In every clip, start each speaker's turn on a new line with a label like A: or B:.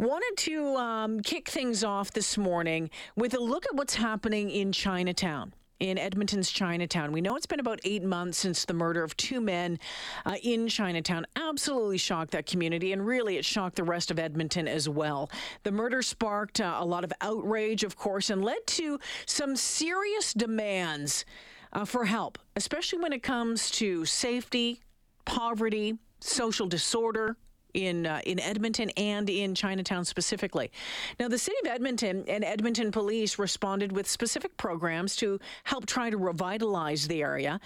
A: Wanted to um, kick things off this morning with a look at what's happening in Chinatown. In Edmonton's Chinatown. We know it's been about eight months since the murder of two men uh, in Chinatown. Absolutely shocked that community, and really it shocked the rest of Edmonton as well. The murder sparked uh, a lot of outrage, of course, and led to some serious demands uh, for help, especially when it comes to safety, poverty, social disorder, in uh, in Edmonton and in Chinatown specifically. Now, the city of Edmonton and Edmonton Police responded with specific programs to help try to revitalize the area.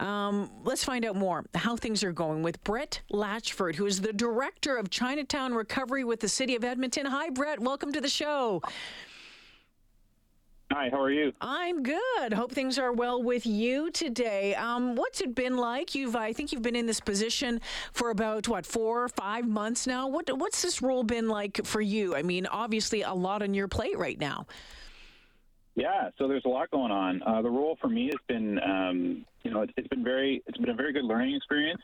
A: Um, let's find out more how things are going with Brett Latchford, who is the director of Chinatown Recovery with the city of Edmonton. Hi, Brett. Welcome to the show.
B: Hi, how are you?
A: I'm good. Hope things are well with you today. Um, what's it been like? You've, I think, you've been in this position for about what four or five months now. What, what's this role been like for you? I mean, obviously, a lot on your plate right now.
B: Yeah, so there's a lot going on. Uh, the role for me has been, um, you know, it's, it's been very, it's been a very good learning experience.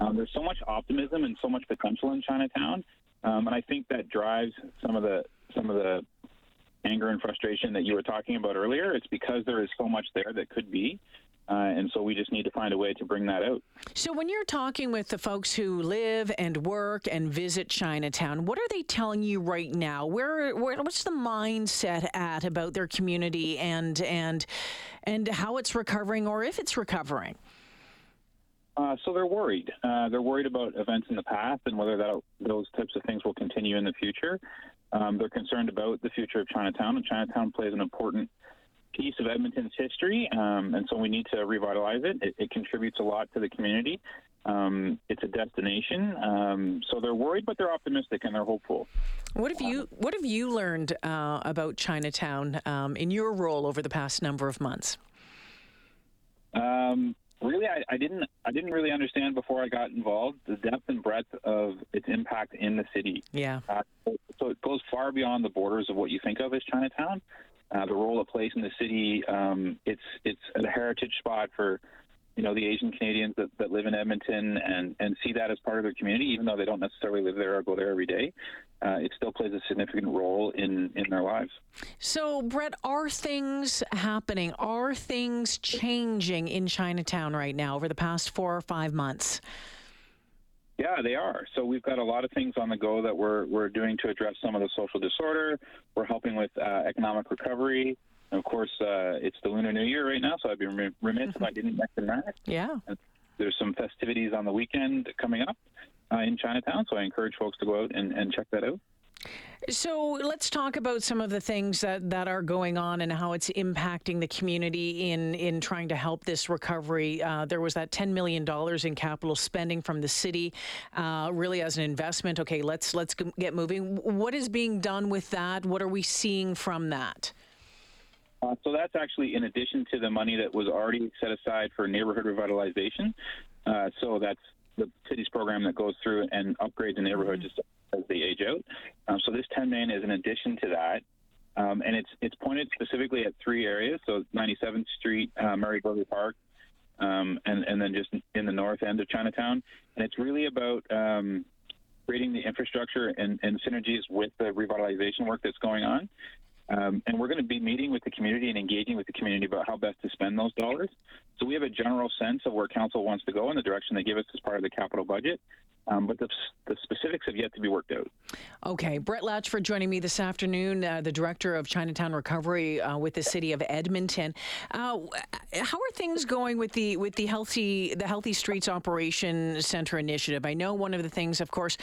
B: Um, there's so much optimism and so much potential in Chinatown, um, and I think that drives some of the some of the anger and frustration that you were talking about earlier. It's because there is so much there that could be. Uh, and so we just need to find a way to bring that out.
A: So, when you're talking with the folks who live and work and visit Chinatown, what are they telling you right now? Where, where what's the mindset at about their community and and and how it's recovering, or if it's recovering?
B: Uh, so they're worried. Uh, they're worried about events in the past and whether that those types of things will continue in the future. Um, they're concerned about the future of Chinatown, and Chinatown plays an important piece of Edmonton's history, um, and so we need to revitalize it. It, it contributes a lot to the community. Um, it's a destination, um, so they're worried, but they're optimistic and they're hopeful.
A: What have you What have you learned uh, about Chinatown um, in your role over the past number of months?
B: Um, really, I, I, didn't. I didn't really understand before I got involved the depth and breadth of its impact in the city.
A: Yeah. Uh,
B: goes far beyond the borders of what you think of as Chinatown. Uh, the role it plays in the city. Um, it's it's a heritage spot for you know the Asian Canadians that, that live in Edmonton and and see that as part of their community, even though they don't necessarily live there or go there every day. Uh, it still plays a significant role in in their lives.
A: So, Brett, are things happening? Are things changing in Chinatown right now over the past four or five months?
B: Yeah, they are. So we've got a lot of things on the go that we're we're doing to address some of the social disorder. We're helping with uh, economic recovery. And of course, uh, it's the Lunar New Year right now, so I'd be remiss if I didn't mention that.
A: Yeah.
B: There's some festivities on the weekend coming up uh, in Chinatown, so I encourage folks to go out and, and check that out.
A: So let's talk about some of the things that, that are going on and how it's impacting the community in, in trying to help this recovery. Uh, there was that $10 million in capital spending from the city, uh, really as an investment. Okay, let's let's get moving. What is being done with that? What are we seeing from that?
B: Uh, so that's actually in addition to the money that was already set aside for neighborhood revitalization. Uh, so that's the city's program that goes through and upgrades the neighborhood mm-hmm. just as they age out. Um, so this 10 million is an addition to that. Um, and it's it's pointed specifically at three areas. So 97th Street, uh, Murray Glover Park, um, and and then just in the north end of Chinatown. And it's really about um, creating the infrastructure and, and synergies with the revitalization work that's going on. Um, and we're going to be meeting with the community and engaging with the community about how best to spend those dollars. So we have a general sense of where council wants to go and the direction they give us as part of the capital budget. Um, but the, the, specifics have yet to be worked out.
A: Okay. Brett Latchford joining me this afternoon, uh, the director of Chinatown Recovery uh, with the city of Edmonton. Uh, how are things going with the with the healthy the Healthy Streets Operation Center initiative? I know one of the things, of course,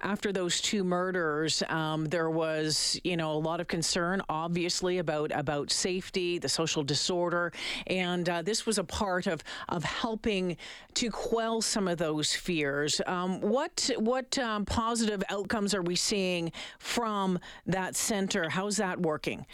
A: after those two murders, um, there was you know a lot of concern, obviously about about safety, the social disorder, and uh, this was a part of of helping to quell some of those fears. Um, what what um, positive outcomes are we seeing from that center? How's that working?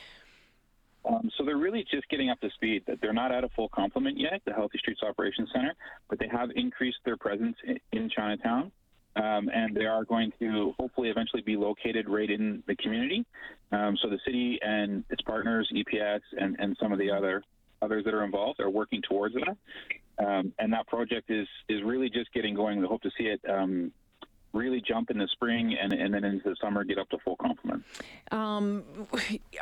B: Um, so they're really just getting up to speed. That they're not at a full complement yet, the Healthy Streets Operations Center, but they have increased their presence in, in Chinatown. Um, and they are going to hopefully eventually be located right in the community. Um, so the city and its partners, EPS, and, and some of the other others that are involved are working towards that. Um, and that project is is really just getting going. We hope to see it um, really jump in the spring and, and then into the summer get up to full complement.
A: Um,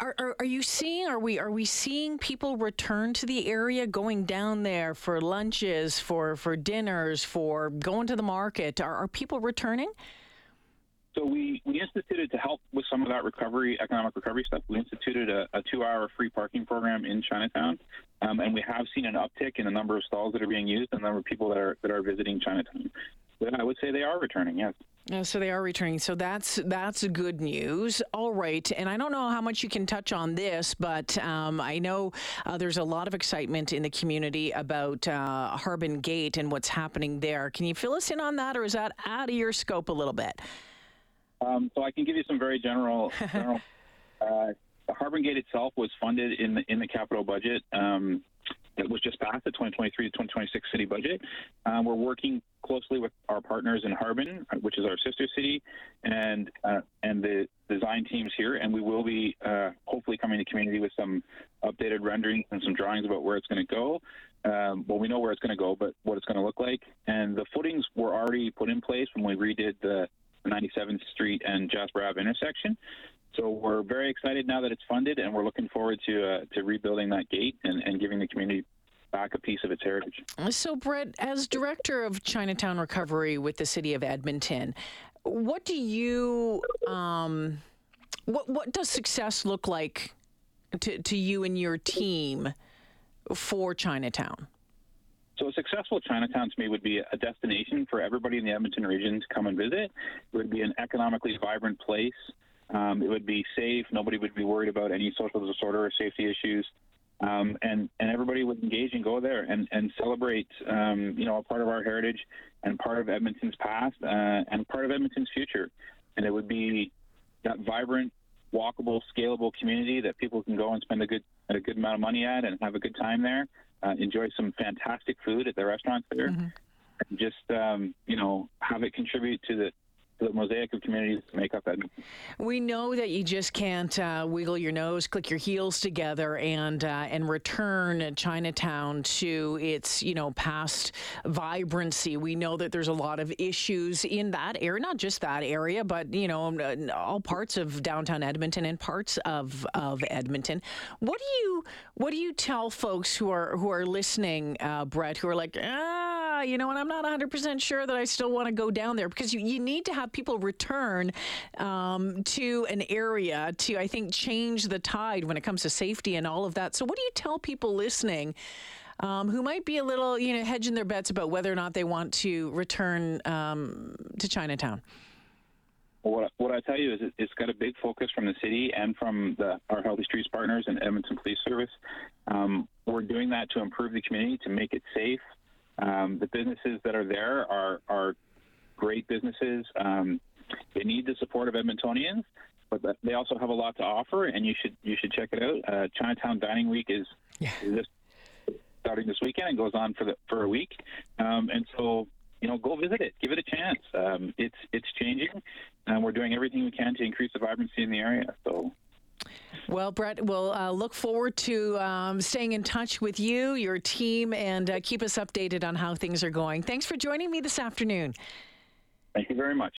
A: are, are, are, you seeing are we are we seeing people return to the area going down there for lunches for for dinners for going to the market are, are people returning?
B: So we, we instituted to help with some of that recovery, economic recovery stuff. We instituted a, a two-hour free parking program in Chinatown, um, and we have seen an uptick in the number of stalls that are being used and the number of people that are that are visiting Chinatown. I would say they are returning. Yes.
A: Uh, so they are returning. So that's that's good news. All right, and I don't know how much you can touch on this, but um, I know uh, there's a lot of excitement in the community about uh, Harbin Gate and what's happening there. Can you fill us in on that, or is that out of your scope a little bit?
B: Um, so I can give you some very general. general uh, the Harbin Gate itself was funded in the in the capital budget. Um, that was just passed, the 2023 to 2026 city budget. Um, we're working closely with our partners in Harbin, which is our sister city, and uh, and the design teams here, and we will be uh, hopefully coming to community with some updated renderings and some drawings about where it's going to go. Um, well, we know where it's going to go, but what it's going to look like. And the footings were already put in place when we redid the 97th Street and Jasper Ave intersection. So we're very excited now that it's funded, and we're looking forward to uh, to rebuilding that gate and, and giving the community back a piece of its heritage.
A: So, Brett, as director of Chinatown Recovery with the City of Edmonton, what do you um, what what does success look like to, to you and your team for Chinatown?
B: So a successful Chinatown to me would be a destination for everybody in the Edmonton region to come and visit. It would be an economically vibrant place. Um, it would be safe. Nobody would be worried about any social disorder or safety issues. Um, and and everybody would engage and go there and and celebrate, um, you know, a part of our heritage and part of Edmonton's past uh, and part of Edmonton's future. And it would be that vibrant, walkable, scalable community that people can go and spend a good a good amount of money at and have a good time there. Uh, enjoy some fantastic food at the restaurants there. Mm-hmm. Just um, you know, have it contribute to the the mosaic of communities make up Edmonton.
A: We know that you just can't uh, wiggle your nose, click your heels together, and uh, and return Chinatown to its you know past vibrancy. We know that there's a lot of issues in that area, not just that area, but you know all parts of downtown Edmonton and parts of of Edmonton. What do you what do you tell folks who are who are listening, uh, Brett, who are like you know, and I'm not 100% sure that I still want to go down there because you, you need to have people return um, to an area to, I think, change the tide when it comes to safety and all of that. So, what do you tell people listening? Um, who might be a little, you know, hedging their bets about whether or not they want to return um, to Chinatown?
B: What, what I tell you is it, has got a big focus from the city and from the, our Healthy Streets partners and Edmonton Police Service. Um, we're doing that to improve the community, to make it safe, um, the businesses that are there are are great businesses. Um, they need the support of Edmontonians, but they also have a lot to offer, and you should you should check it out. Uh, Chinatown Dining Week is, yeah. is this, starting this weekend and goes on for the for a week, um, and so you know go visit it, give it a chance. Um, it's it's changing, and we're doing everything we can to increase the vibrancy in the area. So
A: well, Brett, we'll uh, look forward to um, staying in touch with you, your team, and uh, keep us updated on how things are going. Thanks for joining me this afternoon.
B: Thank you very much.